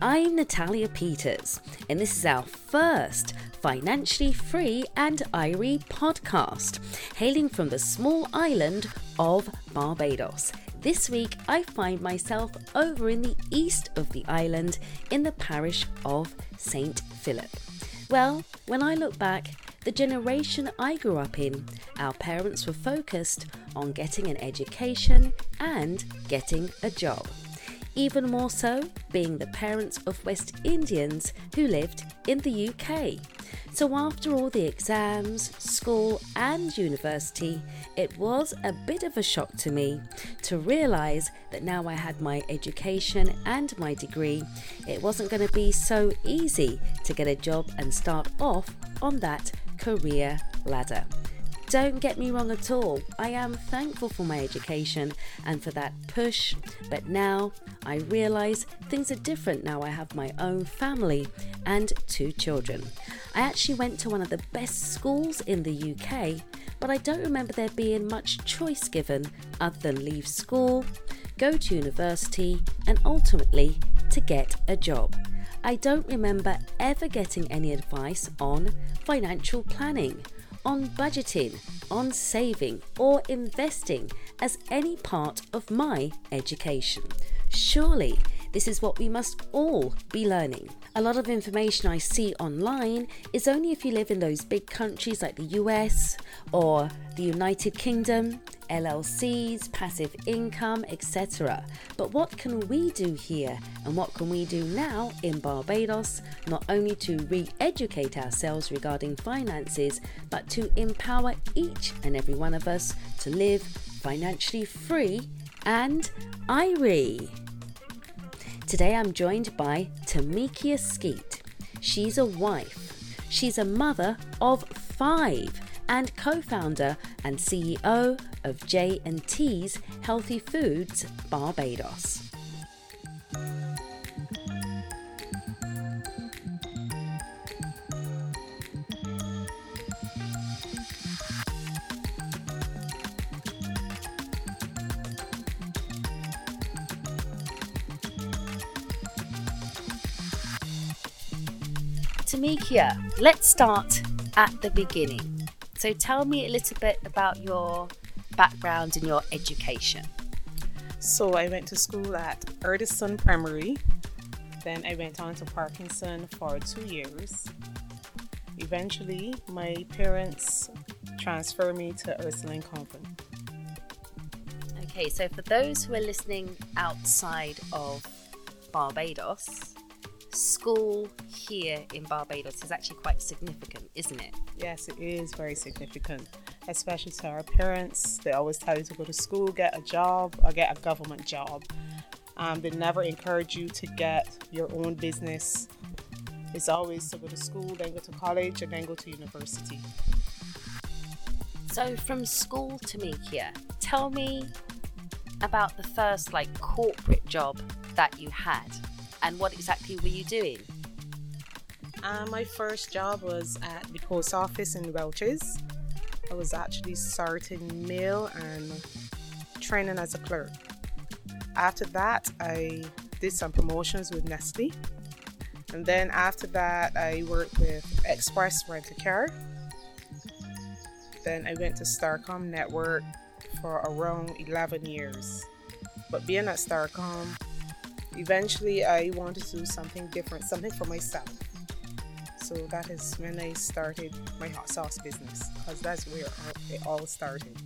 I'm Natalya Peters, and this is our first financially free and Irie podcast, hailing from the small island of Barbados. This week, I find myself over in the east of the island in the parish of St. Philip. Well, when I look back, the generation I grew up in, our parents were focused on getting an education and getting a job. Even more so, being the parents of West Indians who lived in the UK. So, after all the exams, school, and university, it was a bit of a shock to me to realise that now I had my education and my degree, it wasn't going to be so easy to get a job and start off on that career ladder. Don't get me wrong at all, I am thankful for my education and for that push, but now I realise things are different now I have my own family and two children. I actually went to one of the best schools in the UK, but I don't remember there being much choice given other than leave school, go to university, and ultimately to get a job. I don't remember ever getting any advice on financial planning on budgeting, on saving, or investing as any part of my education. Surely, this is what we must all be learning. A lot of information I see online is only if you live in those big countries like the US or the United Kingdom, LLCs, passive income, etc. But what can we do here and what can we do now in Barbados not only to re educate ourselves regarding finances but to empower each and every one of us to live financially free and Irie? Today I'm joined by Tamikia Skeete. She's a wife. She's a mother of five and co-founder and CEO of J&T's Healthy Foods Barbados. Tamikia, let's start at the beginning. So tell me a little bit about your background and your education. So I went to school at Erdison Primary. Then I went on to Parkinson for two years. Eventually, my parents transferred me to Ursuline Convent. Okay, so for those who are listening outside of Barbados, school here in Barbados is actually quite significant, isn't it? Yes, it is very significant, especially to our parents. They always tell you to go to school, get a job, or get a government job. Um, they never encourage you to get your own business. It's always to go to school, then go to college, and then go to university. So, from school Tamikia, tell me about the first like corporate job that you had and what exactly were you doing? Uh, my first job was at the post office in Welches. I was actually sorting mail and training as a clerk. After that, I did some promotions with Nestle. And then after that, I worked with Express Rent a Car. Then I went to Starcom Network for around 11 years. But being at Starcom, eventually I wanted to do something different, something for myself. So that is when I started my hot sauce business because that's where it all started.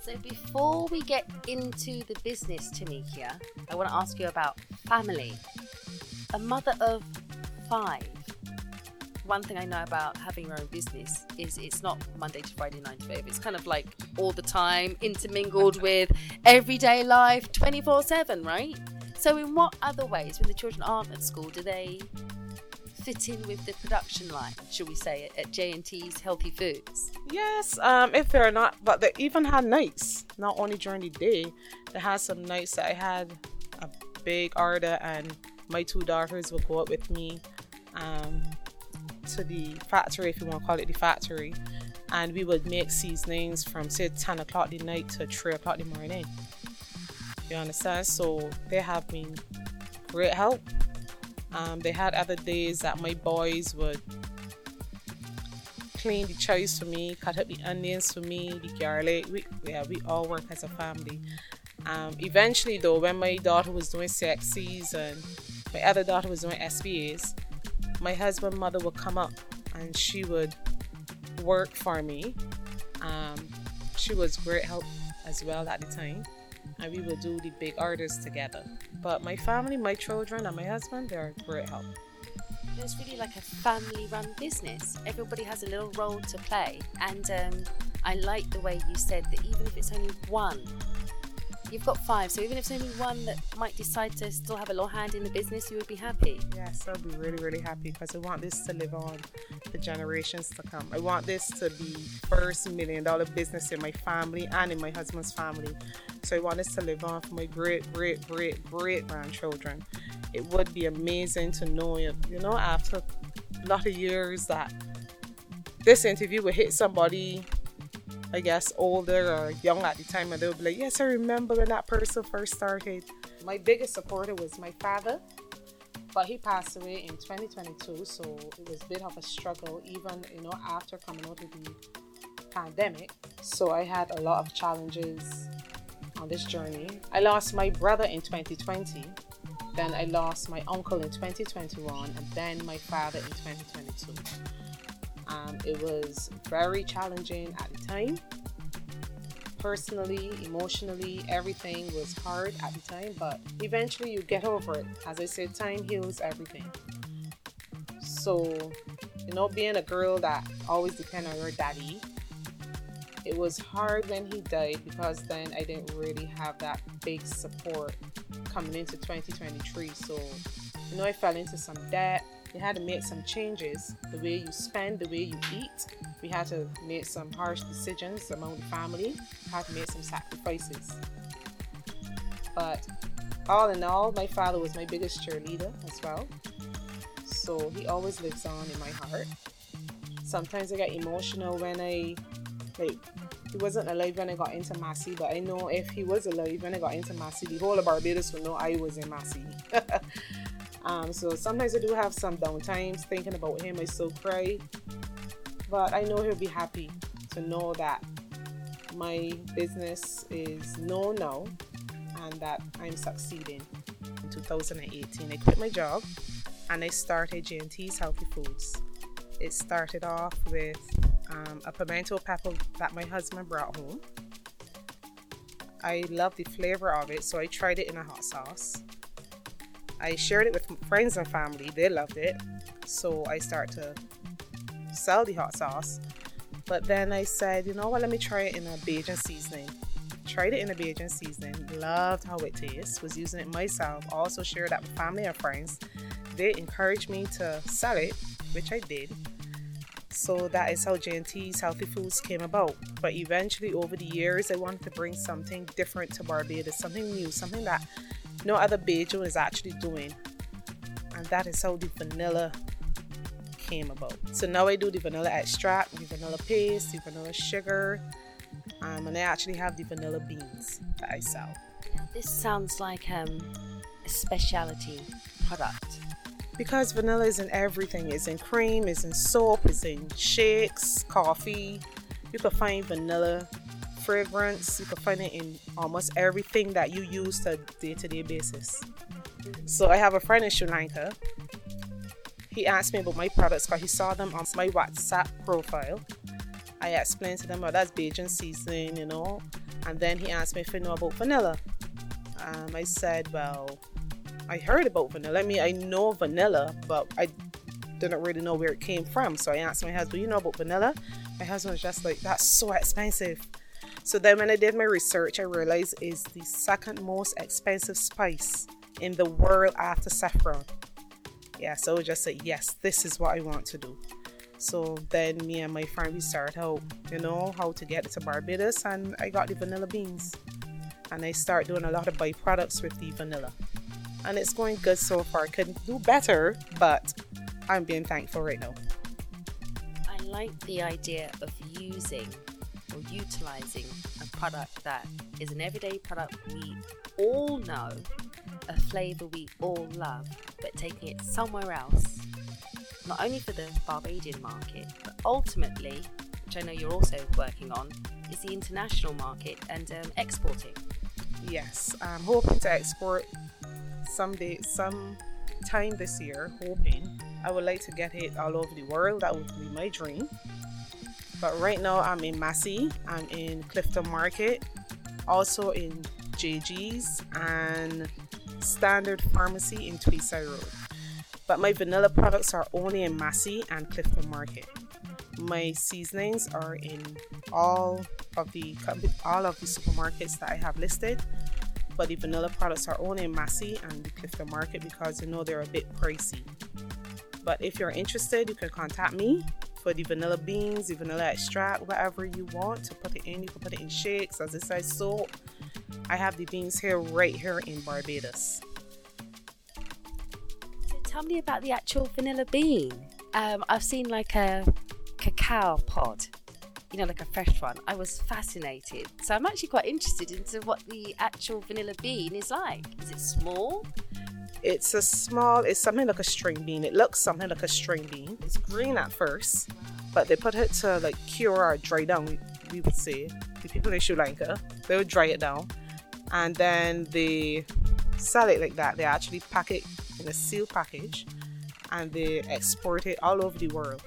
So before we get into the business, Tamikia, I want to ask you about family. A mother of five. One thing I know about having your own business is it's not Monday to Friday, 9 to 5. It's kind of like all the time, intermingled with everyday life 24 7, right? So, in what other ways, when the children aren't at school, do they fit in with the production line, shall we say, at J&T's Healthy Foods? Yes, um, if they're not, but they even had nights, not only during the day. They had some nights that I had a big order, and my two daughters would go up with me um, to the factory, if you want to call it the factory, and we would make seasonings from say 10 o'clock the night to 3 o'clock the morning. You understand? So they have been great help. Um, they had other days that my boys would clean the chives for me, cut up the onions for me, the garlic. We, yeah, we all work as a family. Um, eventually, though, when my daughter was doing CXCs and my other daughter was doing SBAs, my husband mother would come up and she would work for me. Um, she was great help as well at the time, and we would do the big orders together. But my family, my children, and my husband, they're great help. It's really like a family run business. Everybody has a little role to play. And um, I like the way you said that even if it's only one You've got five, so even if there's only one that might decide to still have a little hand in the business, you would be happy. Yes, I'll be really, really happy because I want this to live on the generations to come. I want this to be first million dollar business in my family and in my husband's family. So I want this to live on for my great, great, great, great grandchildren. It would be amazing to know, you know, after a lot of years that this interview will hit somebody I guess, older or young at the time, and they'll be like, Yes, I remember when that person first started. My biggest supporter was my father, but he passed away in 2022, so it was a bit of a struggle, even you know, after coming out of the pandemic. So I had a lot of challenges on this journey. I lost my brother in 2020. Then I lost my uncle in 2021 and then my father in 2022. Um, it was very challenging at the time. Personally, emotionally, everything was hard at the time, but eventually you get over it. As I said, time heals everything. So, you know, being a girl that always depend on her daddy, it was hard when he died because then I didn't really have that big support coming into 2023. So, you know, I fell into some debt we had to make some changes the way you spend, the way you eat. We had to make some harsh decisions among the family. We had to make some sacrifices. But all in all, my father was my biggest cheerleader as well. So he always lives on in my heart. Sometimes I get emotional when I like he wasn't alive when I got into Massy, but I know if he was alive when I got into Massy, the whole of Barbados would know I was in Massy. Um, so sometimes I do have some downtimes thinking about him. I still cry, but I know he'll be happy to know that my business is known now and that I'm succeeding. In 2018, I quit my job and I started J&T's Healthy Foods. It started off with um, a pimento pepper that my husband brought home. I love the flavor of it, so I tried it in a hot sauce. I shared it with friends and family. They loved it. So I started to sell the hot sauce. But then I said, you know what, let me try it in a Bajan seasoning. Tried it in a Bajan seasoning, loved how it tastes, was using it myself, also shared that with family and friends. They encouraged me to sell it, which I did. So that is how J&T's Healthy Foods came about. But eventually, over the years, I wanted to bring something different to Barbados, something new, something that no other Bajan is actually doing. And that is how the vanilla came about. So now I do the vanilla extract, the vanilla paste, the vanilla sugar, um, and I actually have the vanilla beans that I sell. This sounds like um, a specialty product. Because vanilla is in everything. It's in cream, it's in soap, it's in shakes, coffee. You can find vanilla fragrance. You can find it in almost everything that you use to day to day basis. So I have a friend in Sri Lanka. He asked me about my products because he saw them on my WhatsApp profile. I explained to them, about that's Bajan seasoning, you know. And then he asked me if I know about vanilla. Um, I said, well, I heard about vanilla. I mean, I know vanilla, but I didn't really know where it came from. So I asked my husband, you know about vanilla? My husband was just like, that's so expensive. So then when I did my research, I realized it's the second most expensive spice in the world after saffron. Yeah, so I just said, yes, this is what I want to do. So then me and my friend we started out, you know, how to get to Barbados and I got the vanilla beans. And I start doing a lot of byproducts with the vanilla. And it's going good so far. Could do better, but I'm being thankful right now. I like the idea of using or utilizing a product that is an everyday product we all know a flavour we all love, but taking it somewhere else, not only for the Barbadian market, but ultimately, which I know you're also working on, is the international market and um, exporting. Yes, I'm hoping to export someday, some time this year. Hoping I would like to get it all over the world. That would be my dream. But right now, I'm in Massy, I'm in Clifton Market, also in JG's and Standard Pharmacy in Tweedside Road. But my vanilla products are only in Massy and Clifton Market. My seasonings are in all of the all of the supermarkets that I have listed. But the vanilla products are only in Massy and the Clifton Market because you know they're a bit pricey. But if you're interested, you can contact me for the vanilla beans, the vanilla extract, whatever you want to put it in. You can put it in shakes, as I said, soap. I have the beans here right here in Barbados. So tell me about the actual vanilla bean. Um, I've seen like a cacao pod, you know, like a fresh one. I was fascinated. So I'm actually quite interested into what the actual vanilla bean is like. Is it small? It's a small, it's something like a string bean. It looks something like a string bean. It's green at first, but they put it to like cure or dry down, we, we would say. The people in Sri Lanka, they would dry it down. And then they sell it like that. They actually pack it in a sealed package and they export it all over the world.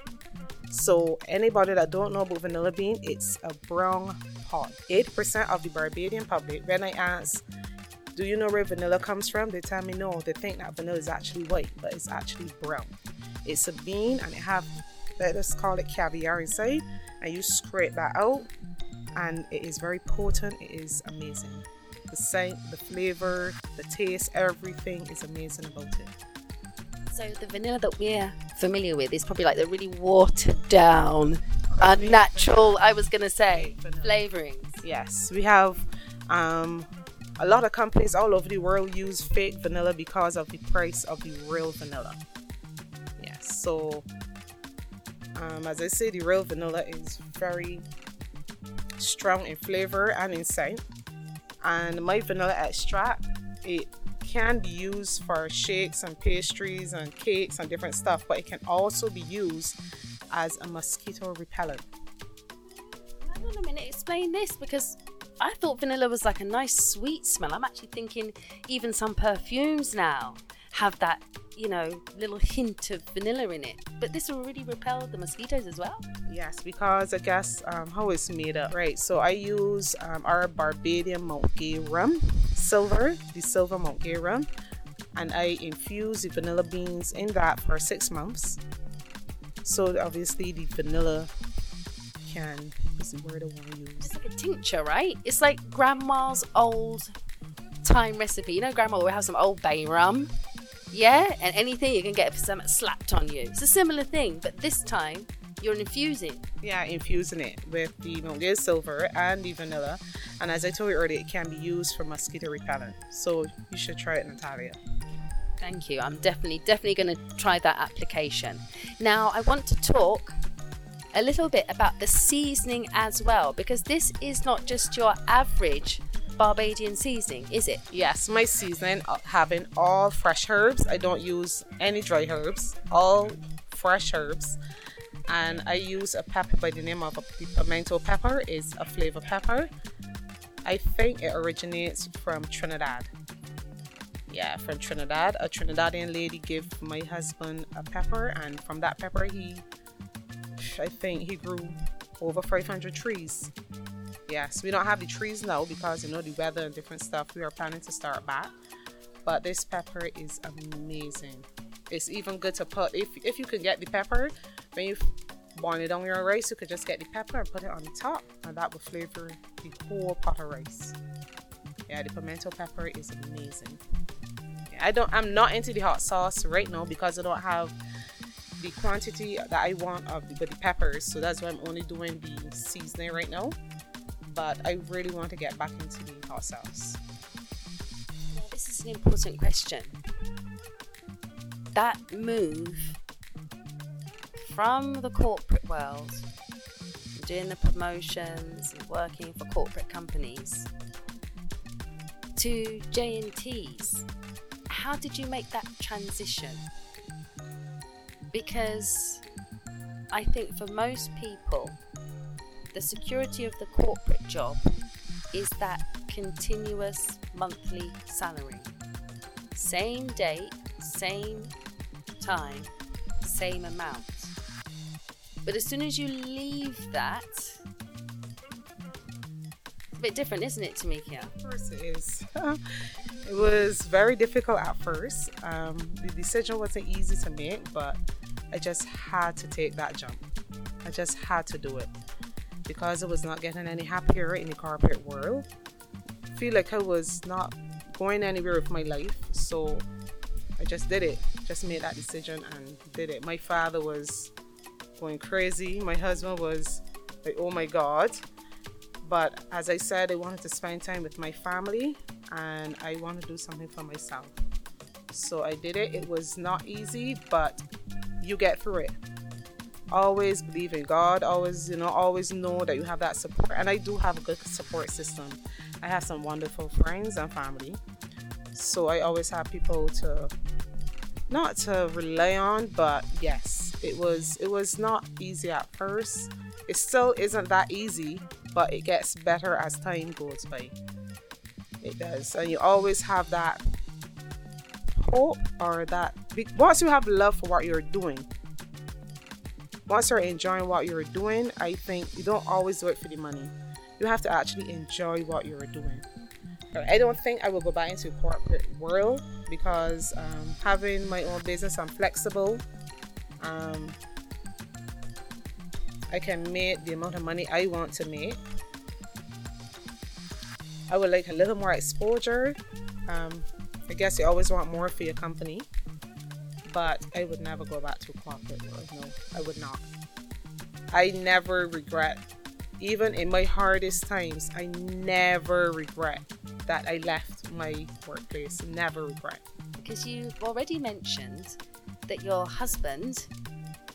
So anybody that don't know about vanilla bean, it's a brown pod. 8% of the Barbadian public, when I ask do you know where vanilla comes from? They tell me no. They think that vanilla is actually white, but it's actually brown. It's a bean and it have let us call it caviar inside, and you scrape that out, and it is very potent. It is amazing. The scent, the flavor, the taste, everything is amazing about it. So the vanilla that we're familiar with is probably like the really watered down, unnatural. I was gonna say flavorings. Yes, we have um, a lot of companies all over the world use fake vanilla because of the price of the real vanilla. Yes, so um, as I say, the real vanilla is very strong in flavor and in scent. And my vanilla extract, it can be used for shakes and pastries and cakes and different stuff, but it can also be used as a mosquito repellent. Hang on a minute, explain this because I thought vanilla was like a nice sweet smell. I'm actually thinking even some perfumes now have that, you know, little hint of vanilla in it. But this will really repel the mosquitoes as well? Yes, because I guess um, how it's made up, right? So I use um, our Barbadian Mount Gay rum, silver, the silver Mount Gay rum, and I infuse the vanilla beans in that for six months. So obviously the vanilla can what's the word I want to use? It's like a tincture, right? It's like grandma's old time recipe. You know, grandma will have some old bay rum. Yeah, and anything you can get for some slapped on you. It's a similar thing, but this time you're infusing. Yeah, infusing it with the Mount silver and the vanilla. And as I told you earlier, it can be used for mosquito repellent. So you should try it, Natalya. Thank you. I'm definitely, definitely going to try that application. Now, I want to talk a little bit about the seasoning as well, because this is not just your average Barbadian seasoning, is it? Yes, my seasoning uh, having all fresh herbs. I don't use any dry herbs, all fresh herbs. And I use a pepper by the name of a pimento pepper. is a flavor pepper. I think it originates from Trinidad. Yeah, from Trinidad. A Trinidadian lady gave my husband a pepper, and from that pepper, he I think he grew over 500 trees. Yes, we don't have the trees now because you know the weather and different stuff. We are planning to start back, but this pepper is amazing. It's even good to put if if you can get the pepper when you boil it on your rice, you could just get the pepper and put it on the top, and that will flavor the whole pot of rice. Yeah, the pimento pepper is amazing. I don't. I'm not into the hot sauce right now because I don't have the quantity that I want of the, peppers. So that's why I'm only doing the seasoning right now. But I really want to get back into the hot sauce. Now, this is an important question. That move from the corporate world, doing the promotions and working for corporate companies, to J&T's how did you make that transition? Because I think for most people, the security of the corporate job is that continuous monthly salary. Same date, same time, same amount. But as soon as you leave that, it's a bit different, isn't it, Tamikia? Of course it is. it was very difficult at first. Um, the decision wasn't easy to make, but I just had to take that jump. I just had to do it because I was not getting any happier in the corporate world. I feel like I was not going anywhere with my life, so I just did it. Just made that decision and did it. My father was going crazy. My husband was like, oh my God. But as I said, I wanted to spend time with my family and I want to do something for myself. So I did it. It was not easy, but you get through it. Always believe in God. Always, you know, always know that you have that support. And I do have a good support system. I have some wonderful friends and family. So I always have people to not to rely on, but yes, it was it was not easy at first. It still isn't that easy, but it gets better as time goes by. It does. And you always have that hope or that once you have love for what you're doing, once you're enjoying what you're doing, I think you don't always do it for the money. You have to actually enjoy what you're doing. I don't think I will go back into corporate world because um, having my own business, I'm flexible. Um, I can make the amount of money I want to make. I would like a little more exposure. Um, I guess you always want more for your company, but I would never go back to corporate world. No, I would not. I never regret, even in my hardest times, I never regret that I left my workplace. Never regret. Because you've already mentioned that your husband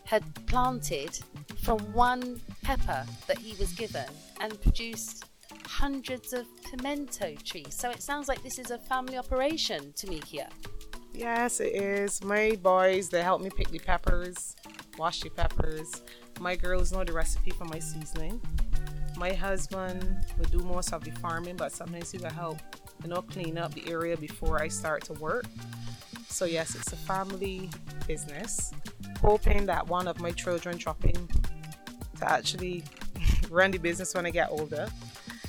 had planted from one pepper that he was given and produced hundreds of pimento trees. So it sounds like this is a family operation, Tamikia. Yes, it is. My boys, they help me pick the peppers, wash the peppers. My girls know the recipe for my seasoning. My husband will do most of the farming, but sometimes he will help, you know, clean up the area before I start to work. So yes, it's a family business. Hoping that one of my children drop in to actually run the business when I get older.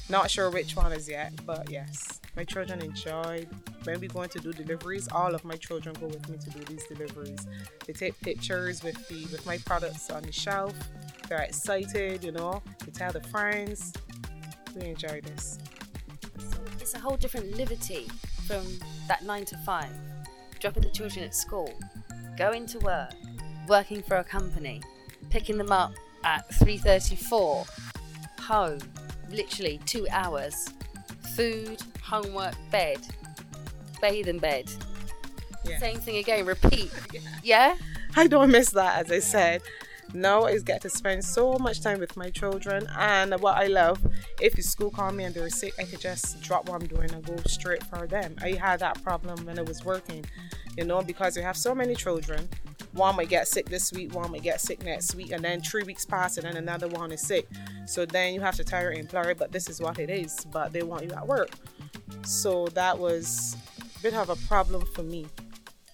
Not sure which one is yet, but yes, my children enjoyed. When we going to do deliveries, all of my children go with me to do these deliveries. They take pictures with the with my products on the shelf they're excited, you know, they tell their friends. We enjoy this. It's a whole different liberty from that nine to five, dropping the children at school, going to work, working for a company, picking them up at 3:34, home, literally two hours, food, homework, bed, bathe in bed. Yeah. Same thing again, repeat. yeah. yeah? I don't miss that, as I said now I get to spend so much time with my children. And what I love, if the school call me and they're sick, I could just drop what I'm doing and go straight for them. I had that problem when I was working, you know, because we have so many children. One might get sick this week, one might get sick next week, and then three weeks pass, and then another one is sick. So then you have to tell your employer, but this is what it is, but they want you at work. So that was a bit of a problem for me.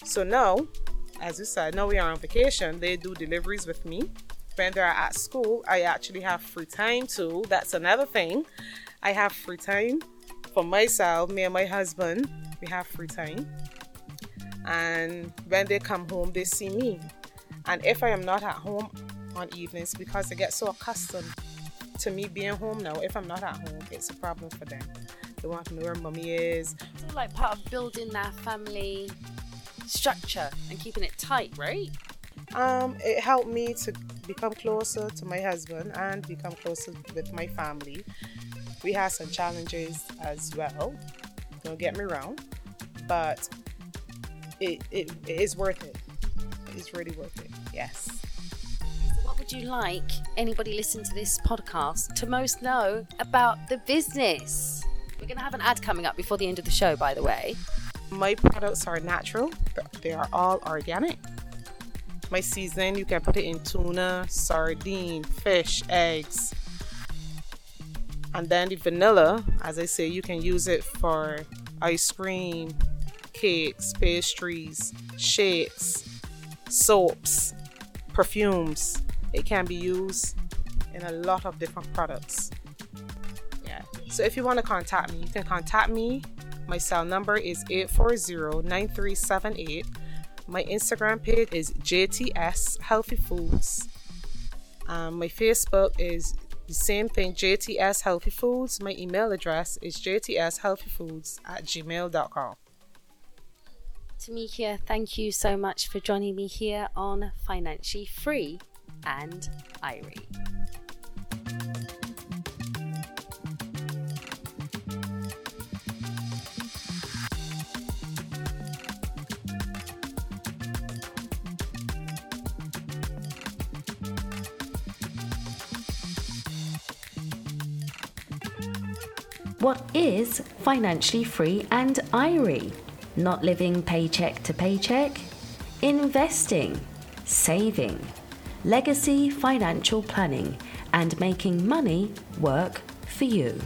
So now as you said, now we are on vacation. They do deliveries with me. When they're at school, I actually have free time too. That's another thing. I have free time for myself, me and my husband. We have free time. And when they come home, they see me. And if I am not at home on evenings, because they get so accustomed to me being home now, if I'm not at home, it's a problem for them. They want to know where mommy is. It's like part of building that family structure and keeping it tight, right? Um, it helped me to become closer to my husband and become closer with my family. We had some challenges as well. Don't get me wrong, but it, it, it is worth it. It is really worth it. Yes. what would you like anybody listening to this podcast to most know about the business? We're going to have an ad coming up before the end of the show, by the way. My products are natural, they are all organic. My seasoning, you can put it in tuna, sardine, fish, eggs. And then the vanilla, as I say, you can use it for ice cream, cakes, pastries, shakes, soaps, perfumes. It can be used in a lot of different products. Yeah. So if you want to contact me, you can contact me. My cell number is 840-9378. My Instagram page is JTS Healthy Foods. Um, my Facebook is the same thing, JTS Healthy Foods. My email address is jtshealthyfoods at gmail.com. Tamikia, thank you so much for joining me here on Financially Free and Irie. What is financially free and Irie? Not living paycheck to paycheck? Investing, saving, legacy financial planning, and making money work for you.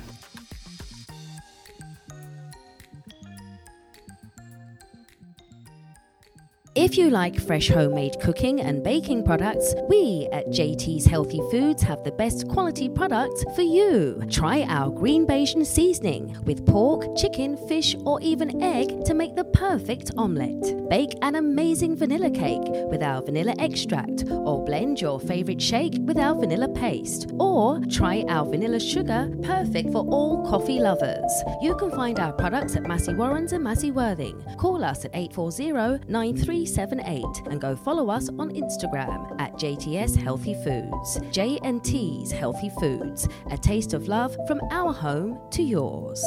If you like fresh homemade cooking and baking products, we at JT's Healthy Foods have the best quality products for you. Try our green Bajan seasoning with pork, chicken, fish, or even egg to make the perfect omelette. Bake an amazing vanilla cake with our vanilla extract, or blend your favorite shake with our vanilla paste. Or try our vanilla sugar, perfect for all coffee lovers. You can find our products at Massy Warrens and Massy Worthing. Call us at 840 93 378 and go follow us on Instagram at JTS Healthy Foods. J&T's Healthy Foods, a taste of love from our home to yours.